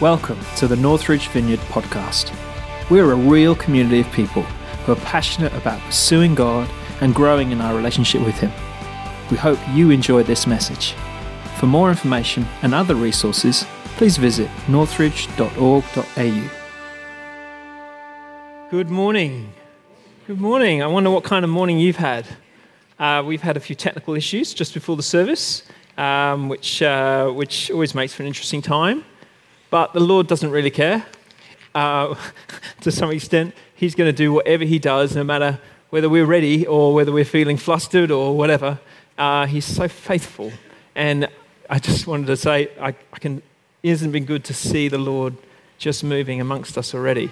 Welcome to the Northridge Vineyard podcast. We're a real community of people who are passionate about pursuing God and growing in our relationship with Him. We hope you enjoy this message. For more information and other resources, please visit northridge.org.au. Good morning. Good morning. I wonder what kind of morning you've had. Uh, we've had a few technical issues just before the service, um, which, uh, which always makes for an interesting time. But the Lord doesn't really care. Uh, to some extent, He's going to do whatever He does, no matter whether we're ready or whether we're feeling flustered or whatever. Uh, he's so faithful. And I just wanted to say, I, I can, isn't been good to see the Lord just moving amongst us already?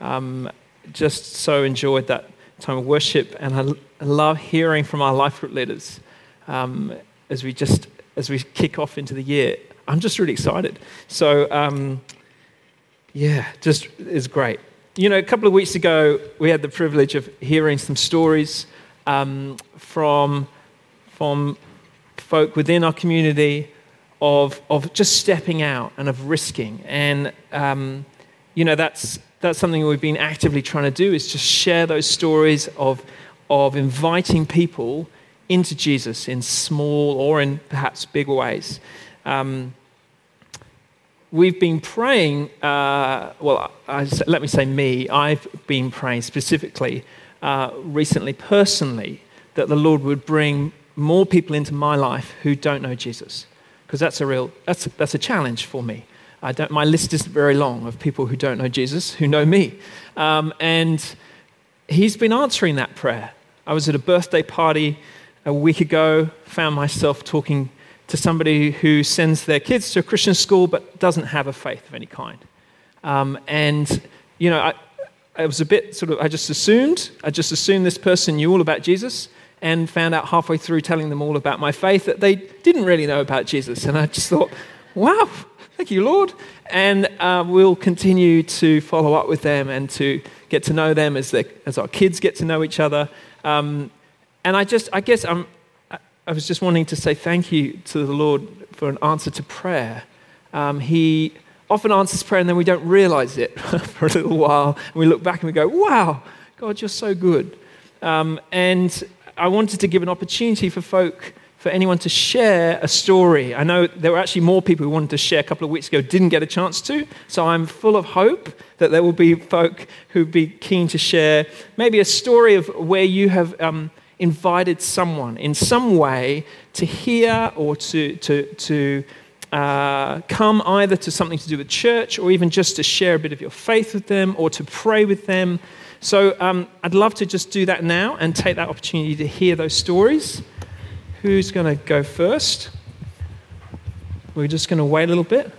Um, just so enjoyed that time of worship, and I, I love hearing from our life group leaders um, as we just as we kick off into the year. I'm just really excited. So, um, yeah, just is great. You know, a couple of weeks ago, we had the privilege of hearing some stories um, from, from folk within our community of, of just stepping out and of risking. And, um, you know, that's, that's something we've been actively trying to do is just share those stories of, of inviting people into Jesus in small or in perhaps bigger ways. Um, we've been praying, uh, well, I, let me say me, I've been praying specifically uh, recently, personally, that the Lord would bring more people into my life who don't know Jesus. Because that's a real, that's, that's a challenge for me. I don't, my list isn't very long of people who don't know Jesus, who know me. Um, and he's been answering that prayer. I was at a birthday party a week ago, found myself talking to somebody who sends their kids to a Christian school but doesn't have a faith of any kind. Um, and, you know, I, I was a bit sort of, I just assumed, I just assumed this person knew all about Jesus and found out halfway through telling them all about my faith that they didn't really know about Jesus. And I just thought, wow, thank you, Lord. And uh, we'll continue to follow up with them and to get to know them as, as our kids get to know each other. Um, and I just, I guess I'm, I was just wanting to say thank you to the Lord for an answer to prayer. Um, he often answers prayer and then we don't realize it for a little while. And we look back and we go, wow, God, you're so good. Um, and I wanted to give an opportunity for folk, for anyone to share a story. I know there were actually more people who wanted to share a couple of weeks ago, didn't get a chance to. So I'm full of hope that there will be folk who'd be keen to share maybe a story of where you have. Um, invited someone in some way to hear or to, to, to uh, come either to something to do with church or even just to share a bit of your faith with them or to pray with them. So um, I'd love to just do that now and take that opportunity to hear those stories. Who's going to go first? We're just going to wait a little bit.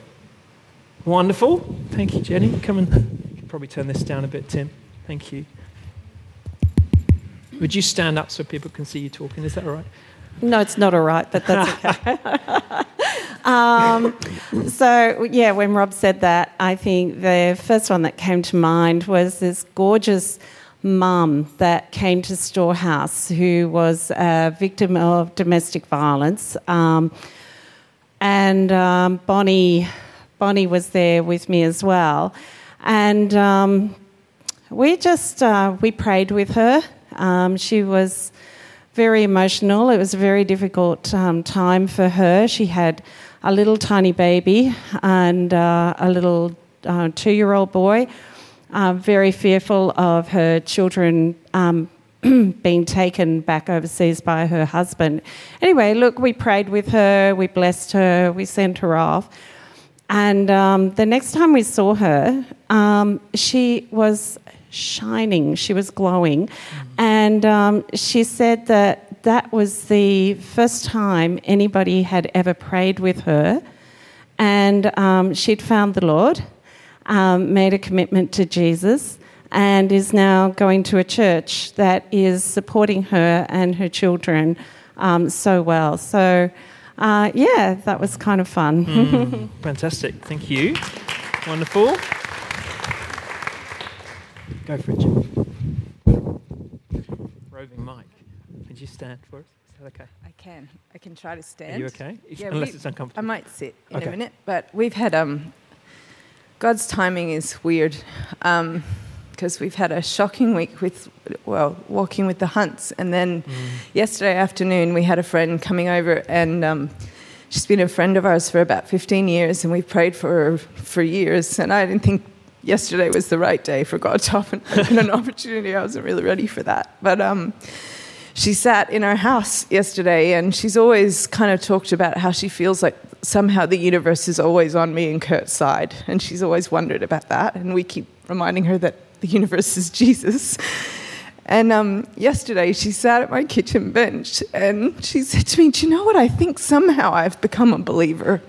Wonderful. Thank you, Jenny. Come and probably turn this down a bit, Tim. Thank you. Would you stand up so people can see you talking? Is that all right? No, it's not all right, but that's okay. um, so, yeah, when Rob said that, I think the first one that came to mind was this gorgeous mum that came to Storehouse who was a victim of domestic violence. Um, and um, Bonnie, Bonnie was there with me as well. And um, we just, uh, we prayed with her um, she was very emotional. It was a very difficult um, time for her. She had a little tiny baby and uh, a little uh, two year old boy, uh, very fearful of her children. Um, being taken back overseas by her husband. Anyway, look, we prayed with her, we blessed her, we sent her off. And um, the next time we saw her, um, she was shining, she was glowing. Mm-hmm. And um, she said that that was the first time anybody had ever prayed with her. And um, she'd found the Lord, um, made a commitment to Jesus, and is now going to a church that is supporting her and her children um, so well. So, uh, yeah, that was kind of fun. Mm, fantastic. Thank you. Wonderful. Go for it, Jim. Roving mic. Could you stand for us? Is that okay? I can. I can try to stand. Are you okay? Yeah, Unless we, it's uncomfortable. I might sit in okay. a minute, but we've had um, God's timing is weird because um, we've had a shocking week with, well, walking with the Hunts. And then mm. yesterday afternoon, we had a friend coming over, and um, she's been a friend of ours for about 15 years, and we've prayed for her for years. And I didn't think yesterday was the right day for God to open, open an opportunity. I wasn't really ready for that. But um, she sat in our house yesterday, and she's always kind of talked about how she feels like somehow the universe is always on me and Kurt's side. And she's always wondered about that. And we keep reminding her that the universe is Jesus. And um, yesterday she sat at my kitchen bench and she said to me, Do you know what? I think somehow I've become a believer.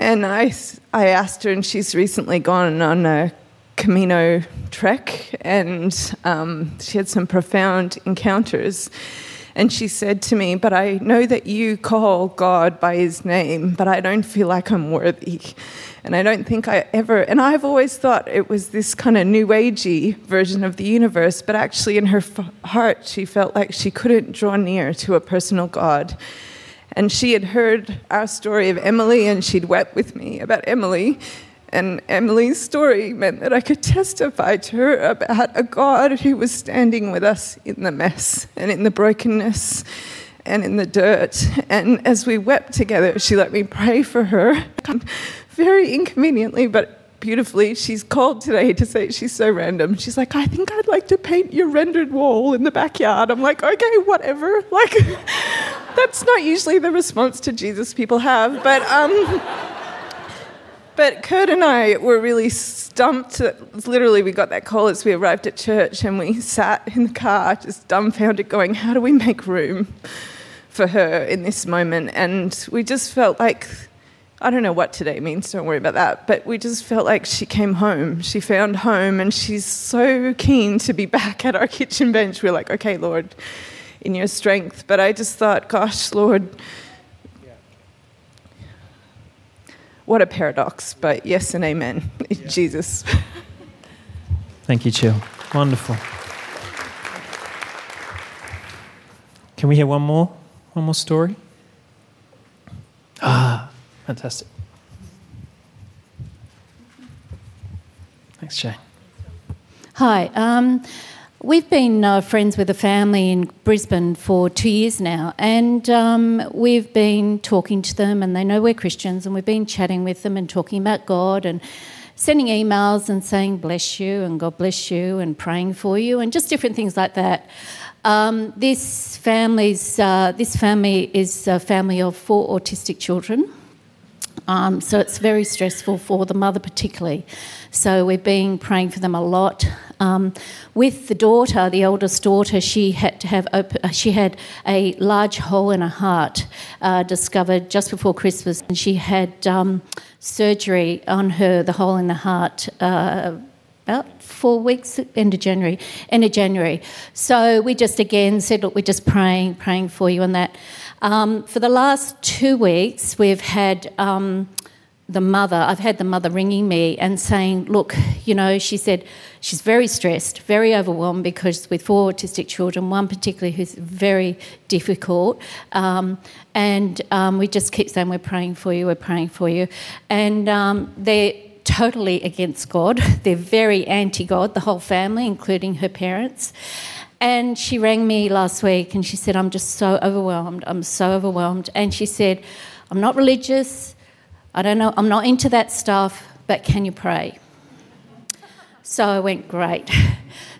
And I, I asked her, and she's recently gone on a Camino trek, and um, she had some profound encounters. And she said to me, But I know that you call God by his name, but I don't feel like I'm worthy. And I don't think I ever, and I've always thought it was this kind of new agey version of the universe, but actually in her f- heart, she felt like she couldn't draw near to a personal God. And she had heard our story of Emily, and she'd wept with me about Emily. And Emily's story meant that I could testify to her about a God who was standing with us in the mess and in the brokenness and in the dirt. And as we wept together, she let me pray for her very inconveniently, but beautifully. She's called today to say she's so random. She's like, I think I'd like to paint your rendered wall in the backyard. I'm like, okay, whatever. Like, that's not usually the response to Jesus people have, but um. But Kurt and I were really stumped. Literally, we got that call as we arrived at church, and we sat in the car, just dumbfounded, going, How do we make room for her in this moment? And we just felt like, I don't know what today means, don't worry about that, but we just felt like she came home. She found home, and she's so keen to be back at our kitchen bench. We're like, Okay, Lord, in your strength. But I just thought, Gosh, Lord, What a paradox, but yes and amen. Yeah. Jesus. Thank you, Jill. Wonderful. Can we hear one more? One more story? Ah, fantastic. Thanks, Jane. Hi. Um, We've been uh, friends with a family in Brisbane for two years now, and um, we've been talking to them, and they know we're Christians, and we've been chatting with them and talking about God and sending emails and saying bless you and God bless you and praying for you and just different things like that. Um, this family's uh, this family is a family of four autistic children, um, so it's very stressful for the mother particularly. So we've been praying for them a lot. Um, with the daughter, the eldest daughter, she had to have open, uh, she had a large hole in her heart uh, discovered just before Christmas, and she had um, surgery on her, the hole in the heart. Uh, about four weeks, end of January, end of January. So we just again said, look, we're just praying, praying for you and that. Um, for the last two weeks, we've had um, the mother, I've had the mother ringing me and saying, Look, you know, she said she's very stressed, very overwhelmed because with four autistic children, one particularly who's very difficult. Um, and um, we just keep saying, We're praying for you, we're praying for you. And um, they're totally against God, they're very anti God, the whole family, including her parents. And she rang me last week and she said, I'm just so overwhelmed, I'm so overwhelmed. And she said, I'm not religious. I don't know, I'm not into that stuff, but can you pray? So I went, Great.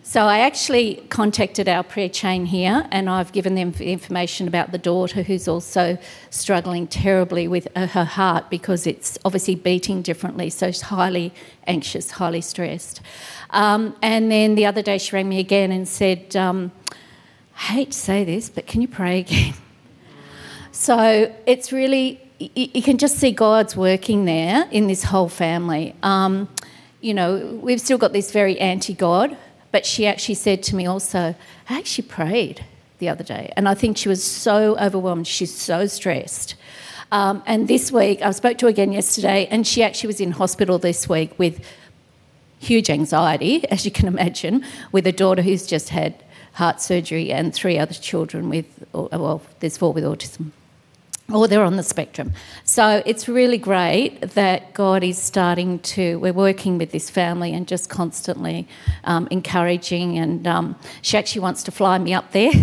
So I actually contacted our prayer chain here and I've given them information about the daughter who's also struggling terribly with her heart because it's obviously beating differently, so she's highly anxious, highly stressed. Um, and then the other day she rang me again and said, um, I hate to say this, but can you pray again? So it's really you can just see God's working there in this whole family. Um, you know, we've still got this very anti God, but she actually said to me also, I actually prayed the other day, and I think she was so overwhelmed, she's so stressed. Um, and this week, I spoke to her again yesterday, and she actually was in hospital this week with huge anxiety, as you can imagine, with a daughter who's just had heart surgery and three other children with, well, there's four with autism. Or they're on the spectrum. So it's really great that God is starting to, we're working with this family and just constantly um, encouraging. And um, she actually wants to fly me up there.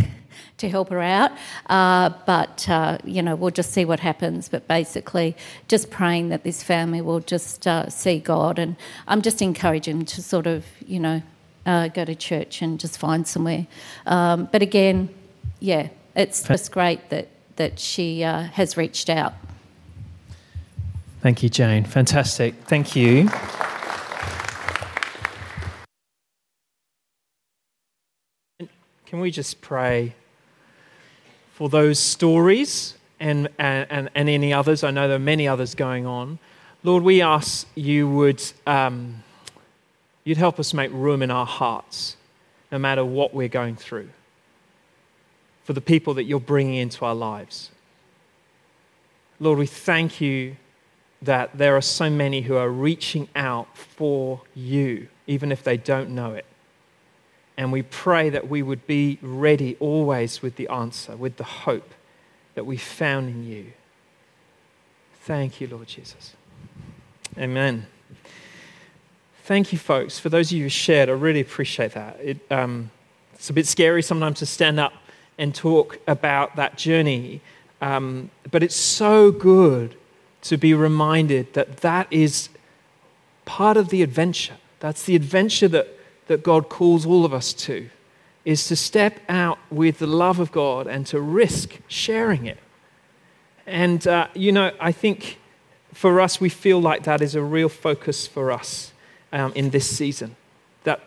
to help her out, uh, but uh, you know we'll just see what happens. But basically, just praying that this family will just uh, see God, and I'm just encouraging them to sort of you know uh, go to church and just find somewhere. Um, but again, yeah, it's just great that that she uh, has reached out. Thank you, Jane. Fantastic. Thank you. Can we just pray for those stories and, and, and any others? I know there are many others going on. Lord, we ask you would um, you'd help us make room in our hearts, no matter what we're going through for the people that you're bringing into our lives. Lord, we thank you that there are so many who are reaching out for you, even if they don't know it. And we pray that we would be ready always with the answer, with the hope that we found in you. Thank you, Lord Jesus. Amen. Thank you, folks. For those of you who shared, I really appreciate that. It, um, it's a bit scary sometimes to stand up and talk about that journey. Um, but it's so good to be reminded that that is part of the adventure. That's the adventure that, that God calls all of us to, is to step out with the love of God and to risk sharing it. And, uh, you know, I think for us, we feel like that is a real focus for us um, in this season. That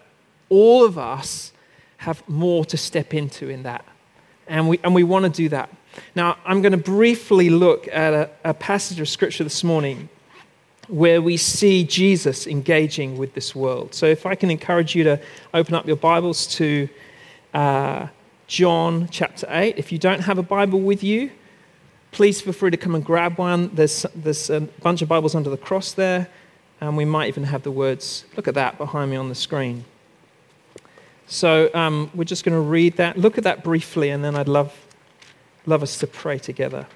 all of us have more to step into in that. And we, and we want to do that. Now, I'm going to briefly look at a, a passage of scripture this morning where we see Jesus engaging with this world. So, if I can encourage you to open up your Bibles to uh, John chapter 8. If you don't have a Bible with you, please feel free to come and grab one. There's, there's a bunch of Bibles under the cross there, and we might even have the words, look at that behind me on the screen. So um, we're just going to read that, look at that briefly, and then I'd love, love us to pray together.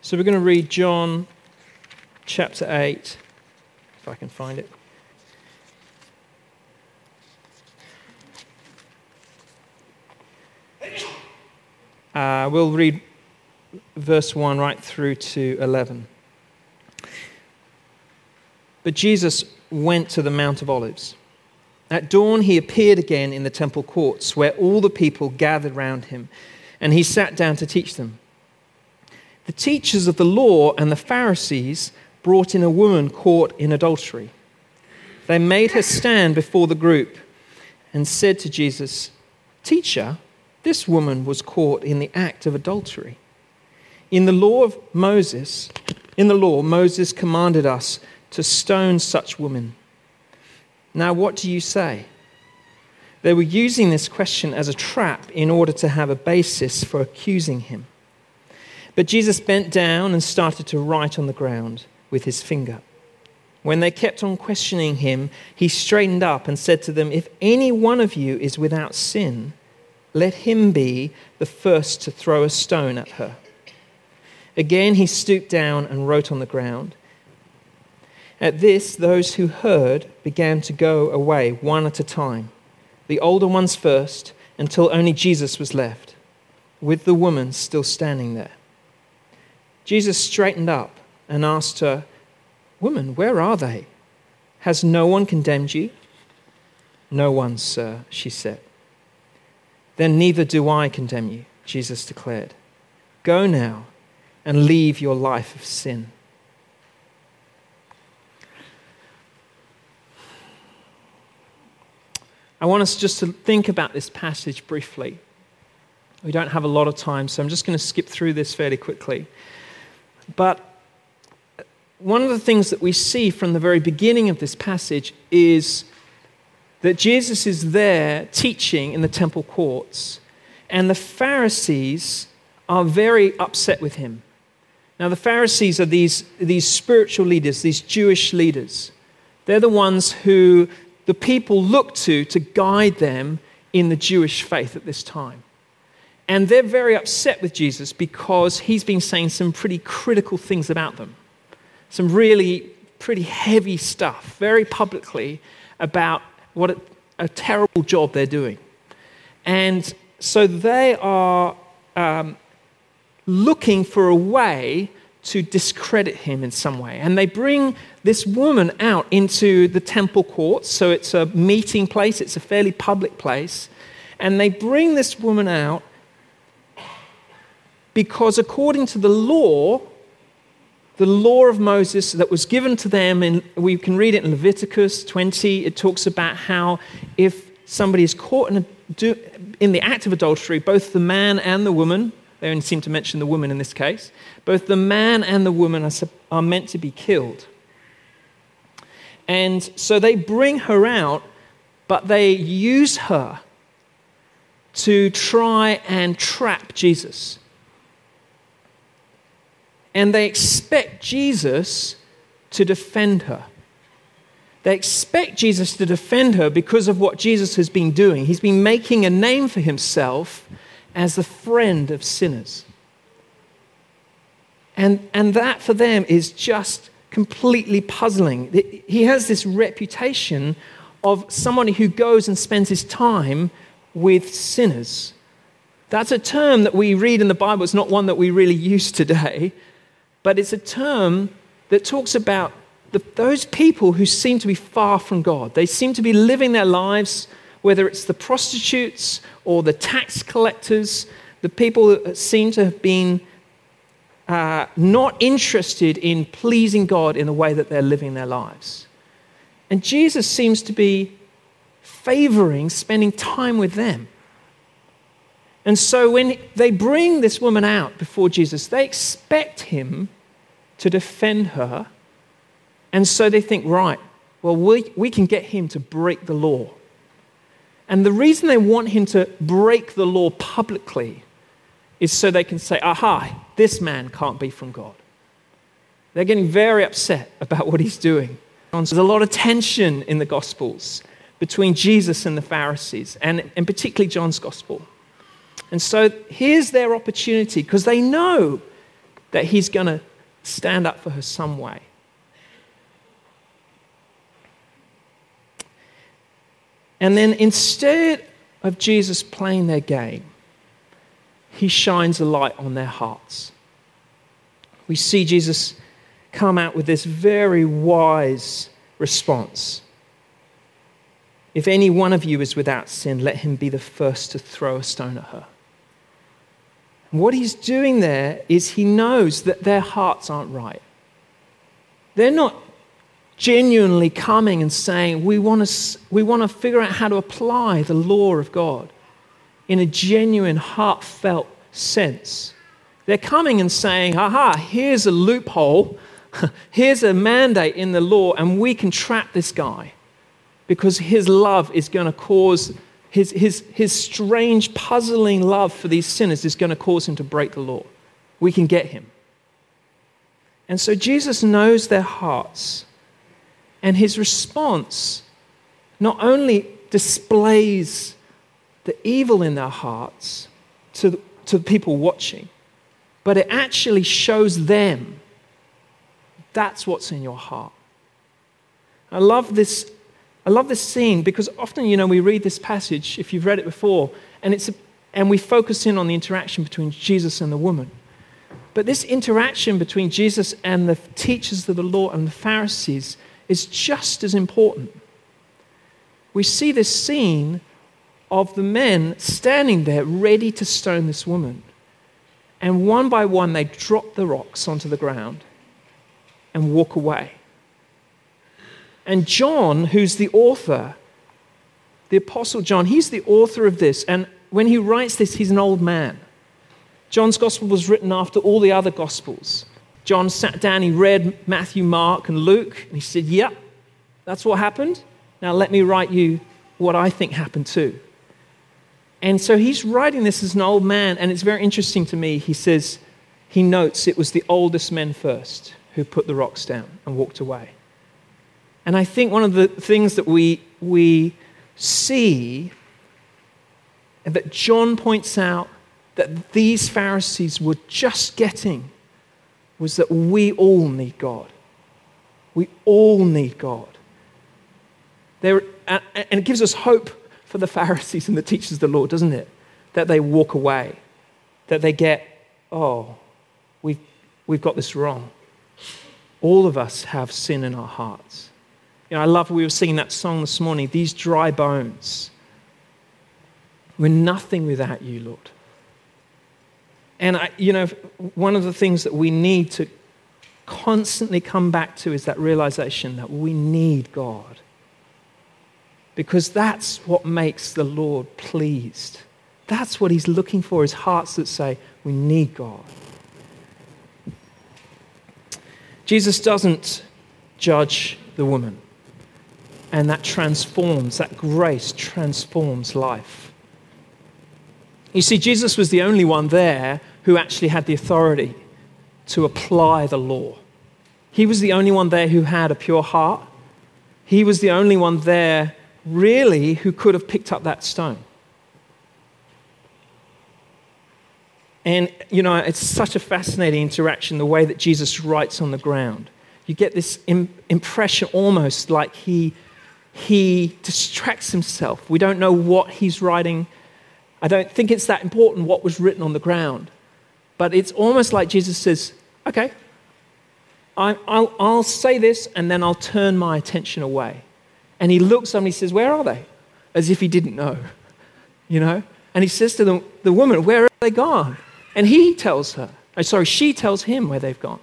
So we're going to read John chapter 8, if I can find it. Uh, we'll read verse 1 right through to 11. But Jesus went to the Mount of Olives. At dawn, he appeared again in the temple courts, where all the people gathered round him, and he sat down to teach them. The teachers of the law and the Pharisees brought in a woman caught in adultery. They made her stand before the group and said to Jesus, Teacher, this woman was caught in the act of adultery. In the law of Moses, in the law, Moses commanded us to stone such women. Now, what do you say? They were using this question as a trap in order to have a basis for accusing him. But Jesus bent down and started to write on the ground with his finger. When they kept on questioning him, he straightened up and said to them, If any one of you is without sin, let him be the first to throw a stone at her. Again, he stooped down and wrote on the ground. At this, those who heard began to go away one at a time, the older ones first, until only Jesus was left, with the woman still standing there. Jesus straightened up and asked her, Woman, where are they? Has no one condemned you? No one, sir, she said. Then neither do I condemn you, Jesus declared. Go now and leave your life of sin. I want us just to think about this passage briefly. We don't have a lot of time, so I'm just going to skip through this fairly quickly. But one of the things that we see from the very beginning of this passage is that Jesus is there teaching in the temple courts, and the Pharisees are very upset with him. Now, the Pharisees are these, these spiritual leaders, these Jewish leaders. They're the ones who the people looked to to guide them in the Jewish faith at this time. And they're very upset with Jesus because he's been saying some pretty critical things about them. Some really pretty heavy stuff, very publicly, about what a, a terrible job they're doing. And so they are um, looking for a way to discredit him in some way. And they bring this woman out into the temple courts. So it's a meeting place, it's a fairly public place. And they bring this woman out because, according to the law, the law of Moses that was given to them, and we can read it in Leviticus 20, it talks about how if somebody is caught in, a, in the act of adultery, both the man and the woman, they only seem to mention the woman in this case, both the man and the woman are, are meant to be killed. And so they bring her out, but they use her to try and trap Jesus. And they expect Jesus to defend her. They expect Jesus to defend her because of what Jesus has been doing. He's been making a name for himself as the friend of sinners. And, and that for them is just completely puzzling. He has this reputation of somebody who goes and spends his time with sinners. That's a term that we read in the Bible. It's not one that we really use today, but it's a term that talks about the, those people who seem to be far from God. They seem to be living their lives, whether it's the prostitutes or the tax collectors, the people that seem to have been uh, not interested in pleasing God in the way that they're living their lives. And Jesus seems to be favoring spending time with them. And so when they bring this woman out before Jesus, they expect him to defend her. And so they think, right, well, we, we can get him to break the law. And the reason they want him to break the law publicly is so they can say, aha, this man can't be from God. They're getting very upset about what he's doing. There's a lot of tension in the Gospels between Jesus and the Pharisees, and, and particularly John's Gospel. And so here's their opportunity because they know that he's going to stand up for her some way. And then instead of Jesus playing their game, he shines a light on their hearts. We see Jesus come out with this very wise response. If any one of you is without sin, let him be the first to throw a stone at her. What he's doing there is he knows that their hearts aren't right. They're not genuinely coming and saying, we want, to, we want to figure out how to apply the law of God in a genuine, heartfelt sense. They're coming and saying, aha, here's a loophole, here's a mandate in the law, and we can trap this guy because his love is going to cause, his, his, his strange, puzzling love for these sinners is going to cause him to break the law. We can get him. And so Jesus knows their hearts, and his response not only displays the evil in their hearts to, to people watching, but it actually shows them that's what's in your heart. I love this. I love this scene because often, you know, we read this passage, if you've read it before, and, it's a, and we focus in on the interaction between Jesus and the woman. But this interaction between Jesus and the teachers of the law and the Pharisees is just as important. We see this scene of the men standing there ready to stone this woman. And one by one, they drop the rocks onto the ground and walk away. And John, who's the author, the Apostle John, he's the author of this. And when he writes this, he's an old man. John's gospel was written after all the other gospels. John sat down, he read Matthew, Mark, and Luke, and he said, Yep, that's what happened. Now let me write you what I think happened too. And so he's writing this as an old man, and it's very interesting to me. He says, he notes it was the oldest men first who put the rocks down and walked away. And I think one of the things that we, we see that John points out, that these Pharisees were just getting was that we all need God. We all need God. There, and it gives us hope for the Pharisees and the teachers of the law, doesn't it? That they walk away, that they get, oh, we've, we've got this wrong. All of us have sin in our hearts. You know, I love we were singing that song this morning, These Dry Bones. We're nothing without you, Lord. And, I, you know, one of the things that we need to constantly come back to is that realization that we need God. Because that's what makes the Lord pleased. That's what he's looking for, is hearts that say, we need God. Jesus doesn't judge the woman. And that transforms, that grace transforms life. You see, Jesus was the only one there who actually had the authority to apply the law. He was the only one there who had a pure heart. He was the only one there, really, who could have picked up that stone. And, you know, it's such a fascinating interaction the way that Jesus writes on the ground. You get this Im- impression almost like he, he distracts himself. We don't know what he's writing. I don't think it's that important what was written on the ground. But it's almost like Jesus says, okay, I, will I'll say this and then I'll turn my attention away. And he looks up and he says, Where are they? As if he didn't know, you know? And he says to the, the woman, Where are they gone? And he tells her, oh, sorry, she tells him where they've gone.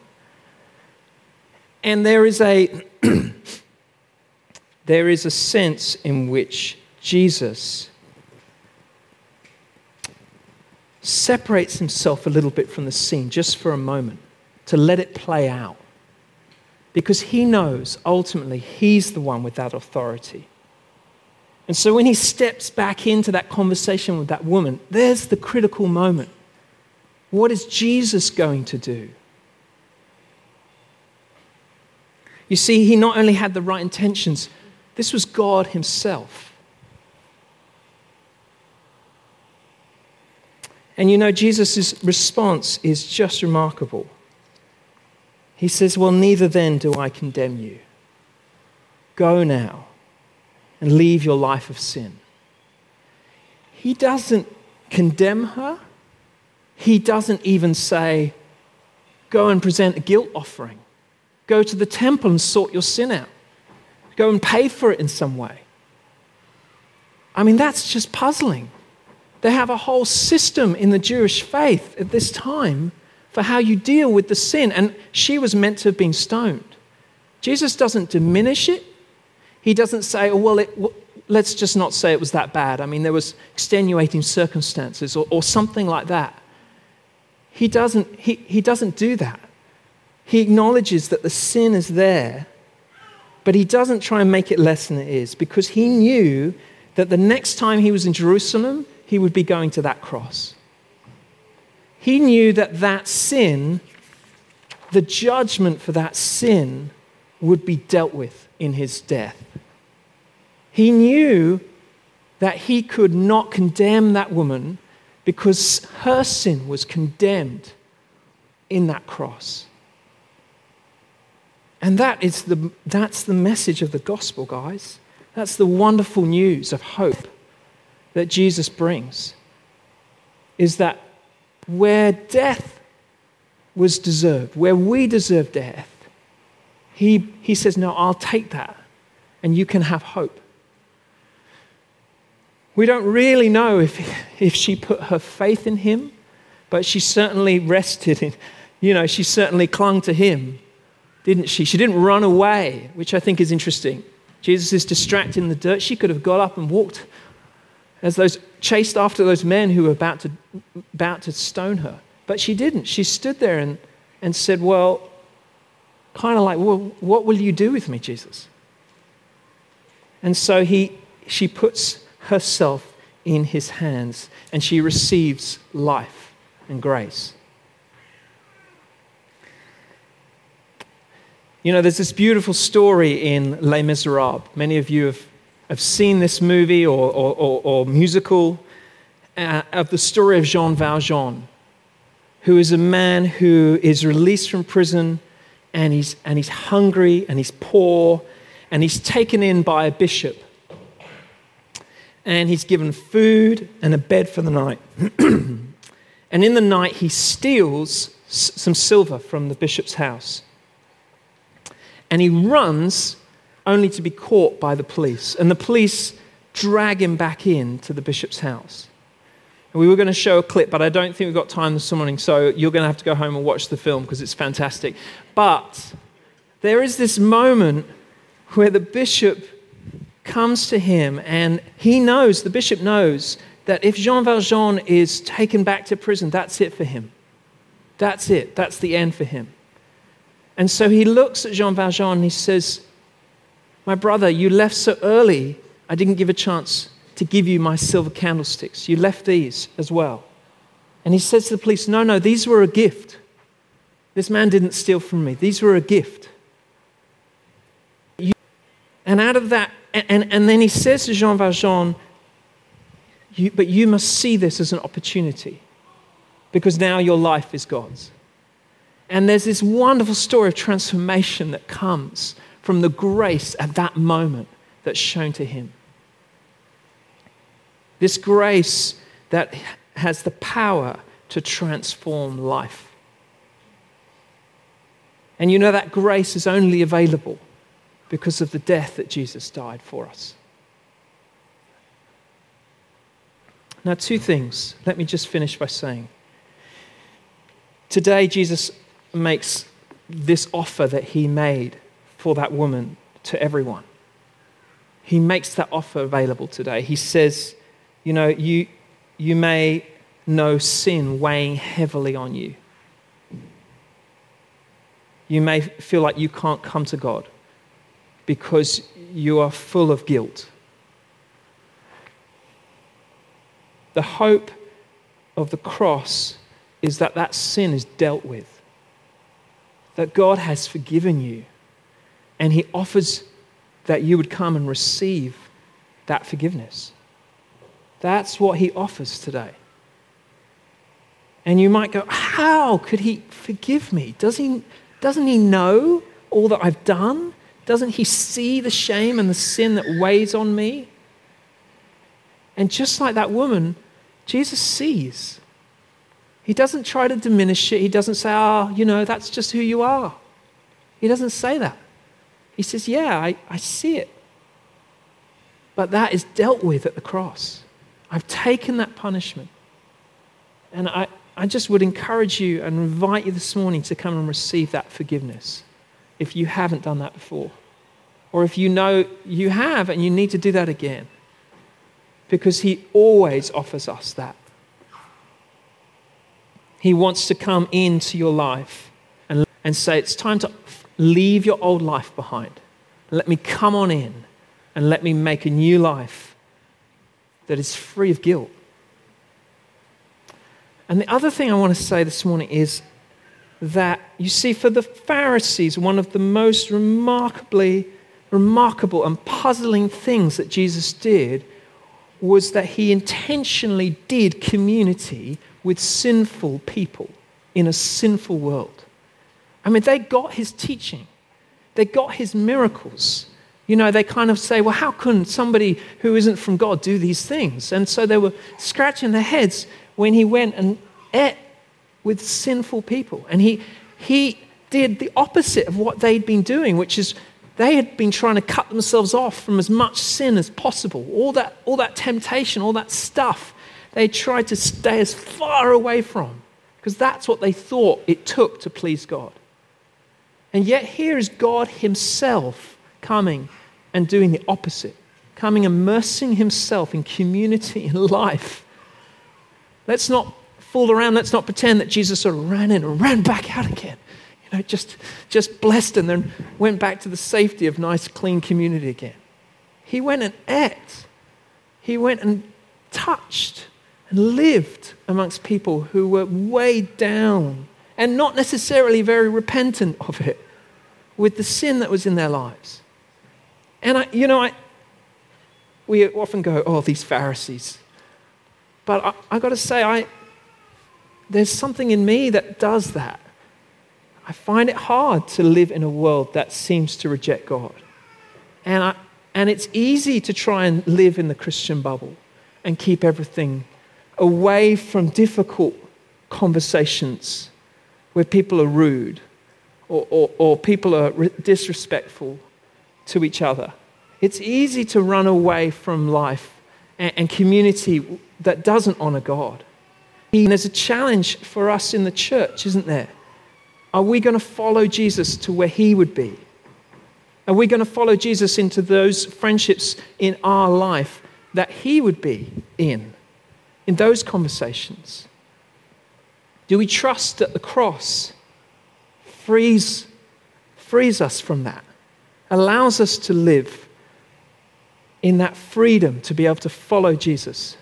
And there is a there is a sense in which Jesus separates himself a little bit from the scene just for a moment to let it play out. Because he knows ultimately he's the one with that authority. And so when he steps back into that conversation with that woman, there's the critical moment. What is Jesus going to do? You see, he not only had the right intentions, this was God Himself. And you know, Jesus' response is just remarkable. He says, Well, neither then do I condemn you. Go now and leave your life of sin. He doesn't condemn her, he doesn't even say, Go and present a guilt offering. Go to the temple and sort your sin out. Go and pay for it in some way. I mean, that's just puzzling. They have a whole system in the Jewish faith at this time for how you deal with the sin. And she was meant to have been stoned. Jesus doesn't diminish it. He doesn't say, oh, well, it, let's just not say it was that bad. I mean, there was extenuating circumstances or, or something like that. He doesn't, he, he doesn't do that. He acknowledges that the sin is there, but he doesn't try and make it less than it is because he knew that the next time he was in Jerusalem, he would be going to that cross. He knew that that sin, the judgment for that sin, would be dealt with in his death. He knew that he could not condemn that woman because her sin was condemned in that cross. And that is the, that's the message of the gospel, guys. That's the wonderful news of hope that Jesus brings. Is that where death was deserved, where we deserve death, he, he says, No, I'll take that, and you can have hope. We don't really know if, if she put her faith in him, but she certainly rested in, you know, she certainly clung to him, didn't she? She didn't run away, which I think is interesting. Jesus is distracted in the dirt. She could have got up and walked as those chased after those men who were about to, about to stone her. But she didn't. She stood there and, and said, Well, kind of like, Well, what will you do with me, Jesus? And so he, she puts herself in his hands and she receives life and grace. You know, there's this beautiful story in Les Miserables. Many of you have, have seen this movie or, or, or, or musical. uh, of the story of Jean Valjean, who is a man who is released from prison and he's, and he's hungry and he's poor and he's taken in by a bishop. And he's given food and a bed for the night. and in the night, he steals some silver from the bishop's house. And he runs only to be caught by the police. And the police drag him back in to the bishop's house. And we were going to show a clip, but I don't think we've got time this morning, so you're going to have to go home and watch the film because it's fantastic. But there is this moment where the bishop comes to him and he knows, the bishop knows, that if Jean Valjean is taken back to prison, that's it for him. That's it. That's the end for him. And so he looks at Jean Valjean and he says, My brother, you left so early, I didn't give a chance to give you my silver candlesticks. You left these as well. And he says to the police, No, no, these were a gift. This man didn't steal from me. These were a gift. You, and out of that, and, and, then he says to Jean Valjean, you, But you must see this as an opportunity because now your life is God's. And there's this wonderful story of transformation that comes from the grace at that moment that's shown to him. This grace that has the power to transform life. And you know that grace is only available because of the death that Jesus died for us. Now, two things. Let me just finish by saying today, Jesus makes this offer that he made for that woman to everyone. He makes that offer available today. He says, You know, you, you may know sin weighing heavily on you. You may feel like you can't come to God because you are full of guilt. The hope of the cross is that that sin is dealt with, that God has forgiven you, and He offers that you would come and receive that forgiveness. That's what He offers today. And you might go, How could He forgive me? Does he, doesn't He know all that I've done? Doesn't He see the shame and the sin that weighs on me? And just like that woman, Jesus sees. He doesn't try to diminish it. He doesn't say, oh, you know, that's just who you are. He doesn't say that. He says, yeah, I, I see it. But that is dealt with at the cross. I've taken that punishment. And I, I just would encourage you and invite you this morning to come and receive that forgiveness if you haven't done that before. Or if you know you have and you need to do that again. Because He always offers us that. He wants to come into your life and, and say, It's time to leave your old life behind. Let me come on in and let me make a new life that is free of guilt. And the other thing I want to say this morning is that, you see, for the Pharisees, one of the most remarkably remarkable and puzzling things that Jesus did was that he intentionally did community with sinful people in a sinful world. I mean, they got his teaching, they got his miracles. You know, they kind of say, well, how can somebody who isn't from God do these things? And so they were scratching their heads when he went and ate with sinful people. And he, he did the opposite of what they'd been doing, which is they had been trying to cut themselves off from as much sin as possible. All that, all that temptation, all that stuff, they tried to stay as far away from because that's what they thought it took to please God. And yet, here is God Himself coming and doing the opposite, coming immersing Himself in community and life. Let's not fool around. Let's not pretend that Jesus sort of ran in and ran back out again. You know, just, just blessed and then went back to the safety of nice, clean community again. He went and ate. He went and touched and lived amongst people who were weighed down and not necessarily very repentant of it with the sin that was in their lives. And I, you know, I, we often go, oh, these Pharisees. But I, I got to say, I, there's something in me that does that. I find it hard to live in a world that seems to reject God. And, I, and it's easy to try and live in the Christian bubble and keep everything away from difficult conversations where people are rude or, or, or people are disrespectful to each other. It's easy to run away from life and, and community that doesn't honor God. And there's a challenge for us in the church, isn't there? Are we going to follow Jesus to where he would be? Are we going to follow Jesus into those friendships in our life that he would be in, in those conversations? Do we trust that the cross frees, frees us from that, allows us to live in that freedom to be able to follow Jesus?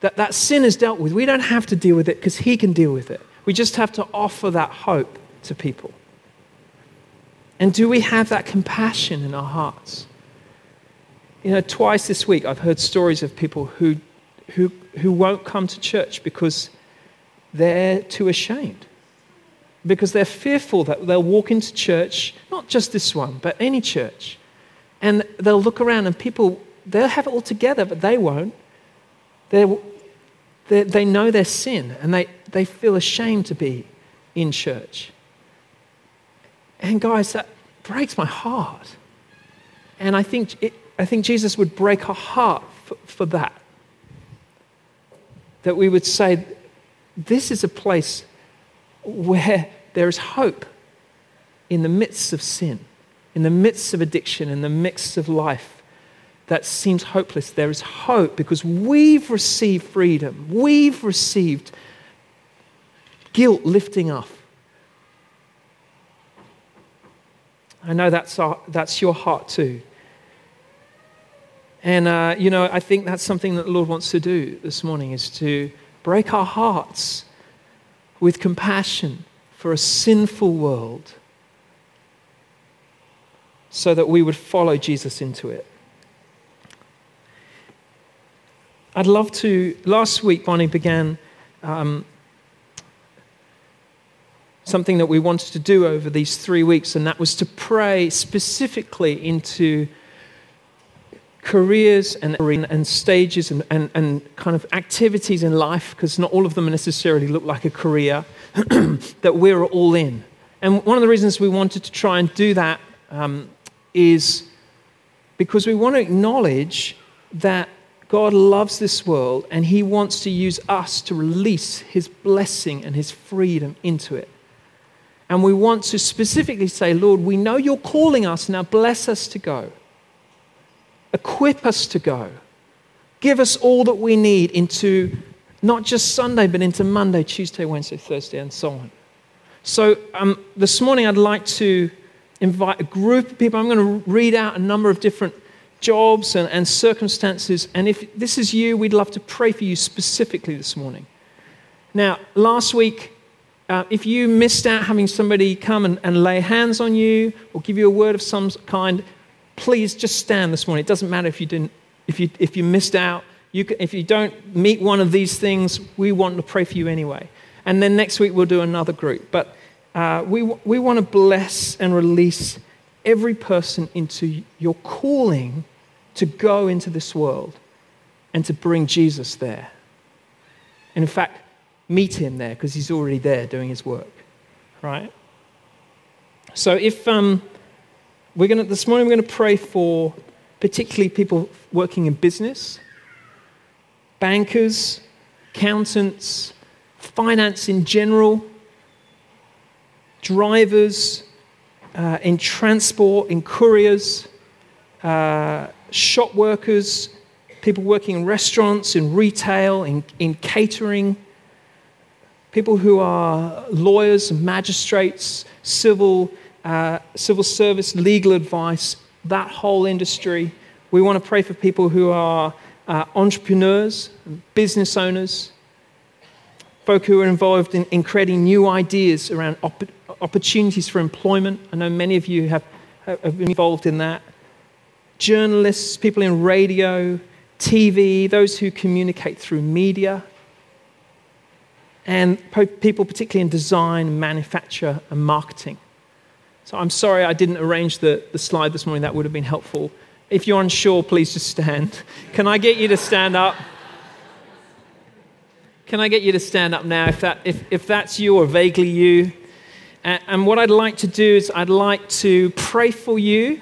That that sin is dealt with. We don't have to deal with it because he can deal with it. We just have to offer that hope to people. And do we have that compassion in our hearts? You know, twice this week I've heard stories of people who, who, who won't come to church because they're too ashamed. Because they're fearful that they'll walk into church, not just this one, but any church, and they'll look around and people, they'll have it all together, but they won't. They're, they're, they know their sin and they, they feel ashamed to be in church. And guys, that breaks my heart. And I think, it, I think Jesus would break our heart for, for that. That we would say, this is a place where there is hope in the midst of sin, in the midst of addiction, in the midst of life that seems hopeless. There is hope because we've received freedom. We've received guilt lifting off. I know that's, our, that's your heart too. And, uh, you know, I think that's something that the Lord wants to do this morning is to break our hearts with compassion for a sinful world so that we would follow Jesus into it. I'd love to. Last week, Bonnie began um, something that we wanted to do over these three weeks, and that was to pray specifically into careers and, and stages and, and, and kind of activities in life, because not all of them necessarily look like a career, that we're all in. And one of the reasons we wanted to try and do that um, is because we want to acknowledge that God loves this world and He wants to use us to release His blessing and His freedom into it. And we want to specifically say, Lord, we know you're calling us, now bless us to go. Equip us to go. Give us all that we need into not just Sunday, but into Monday, Tuesday, Wednesday, Thursday, and so on. So um, this morning, I'd like to invite a group of people. I'm going to read out a number of different jobs and, and circumstances. And if this is you, we'd love to pray for you specifically this morning. Now, last week, uh, if you missed out having somebody come and, and lay hands on you or give you a word of some kind, please just stand this morning. It doesn't matter if you didn't, if you, if you missed out. You can, if you don't meet one of these things, we want to pray for you anyway. And then next week we'll do another group. But uh, we, we want to bless and release every person into your calling to go into this world and to bring Jesus there. And in fact, meet him there because he's already there doing his work, right? So if um, we're going to, this morning we're going to pray for particularly people working in business, bankers, accountants, finance in general, drivers, uh, in transport, in couriers, uh, shop workers, people working in restaurants, in retail, in, in catering, people who are lawyers, magistrates, civil uh, civil service, legal advice, that whole industry. We want to pray for people who are uh, entrepreneurs, business owners, folk who are involved in, in creating new ideas around op- opportunities for employment. I know many of you have, have been involved in that. Journalists, people in radio, TV, those who communicate through media, and people, particularly in design, manufacture, and marketing. So I'm sorry I didn't arrange the, the slide this morning, that would have been helpful. If you're unsure, please just stand. Can I get you to stand up? Can I get you to stand up now if, that, if, if that's you or vaguely you? And, and what I'd like to do is I'd like to pray for you.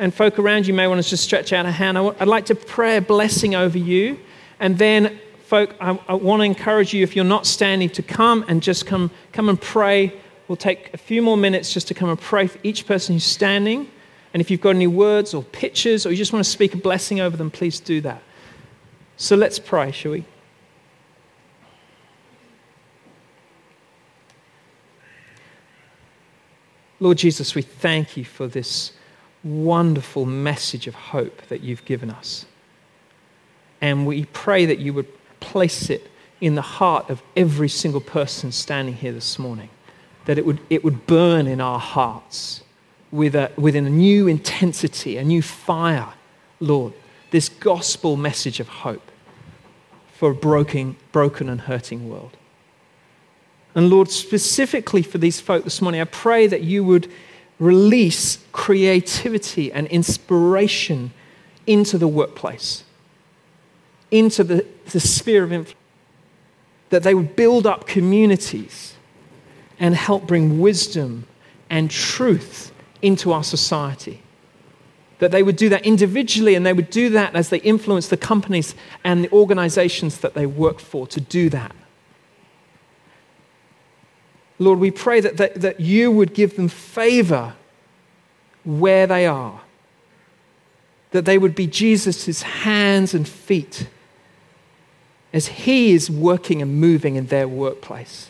And folk around you may want to just stretch out a hand. I'd like to pray a blessing over you. And then, folk, I, I want to encourage you, if you're not standing, to come and just come, come and pray. We'll take a few more minutes just to come and pray for each person who's standing. And if you've got any words or pictures or you just want to speak a blessing over them, please do that. So let's pray, shall we? Lord Jesus, we thank you for this wonderful message of hope that you've given us. And we pray that you would place it in the heart of every single person standing here this morning, that it would, it would burn in our hearts with a, with a new intensity, a new fire, Lord, this gospel message of hope for a broken, broken and hurting world. And Lord, specifically for these folk this morning, I pray that you would release creativity and inspiration into the workplace, into the, the sphere of influence, that they would build up communities and help bring wisdom and truth into our society. That they would do that individually and they would do that as they influence the companies and the organizations that they work for to do that. Lord, we pray that, that, that you would give them favor where they are, that they would be Jesus' hands and feet as he is working and moving in their workplace.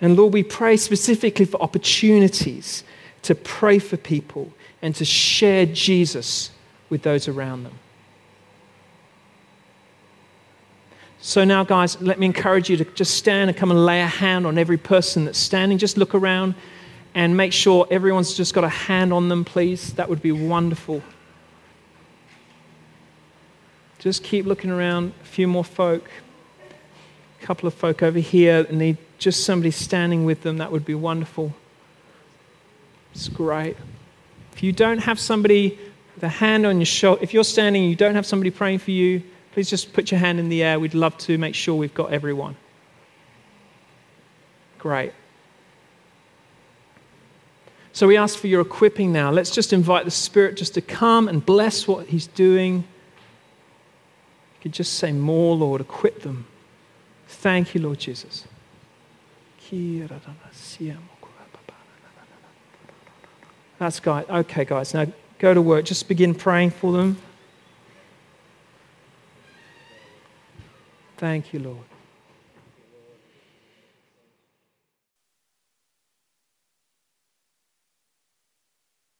And Lord, we pray specifically for opportunities to pray for people and to share Jesus with those around them. So now, guys, let me encourage you to just stand and come and lay a hand on every person that's standing. Just look around and make sure everyone's just got a hand on them, please. That would be wonderful. Just keep looking around. A few more folk. A couple of folk over here need just somebody standing with them. That would be wonderful. It's great. If you don't have somebody with a hand on your shoulder, if you're standing and you don't have somebody praying for you, please just put your hand in the air. We'd love to make sure we've got everyone. Great. So we ask for your equipping now. Let's just invite the Spirit just to come and bless what He's doing. You could just say more, Lord, equip them. Thank you, Lord Jesus. That's guys. Okay, guys. Now go to work. Just begin praying for them. Thank you, Lord.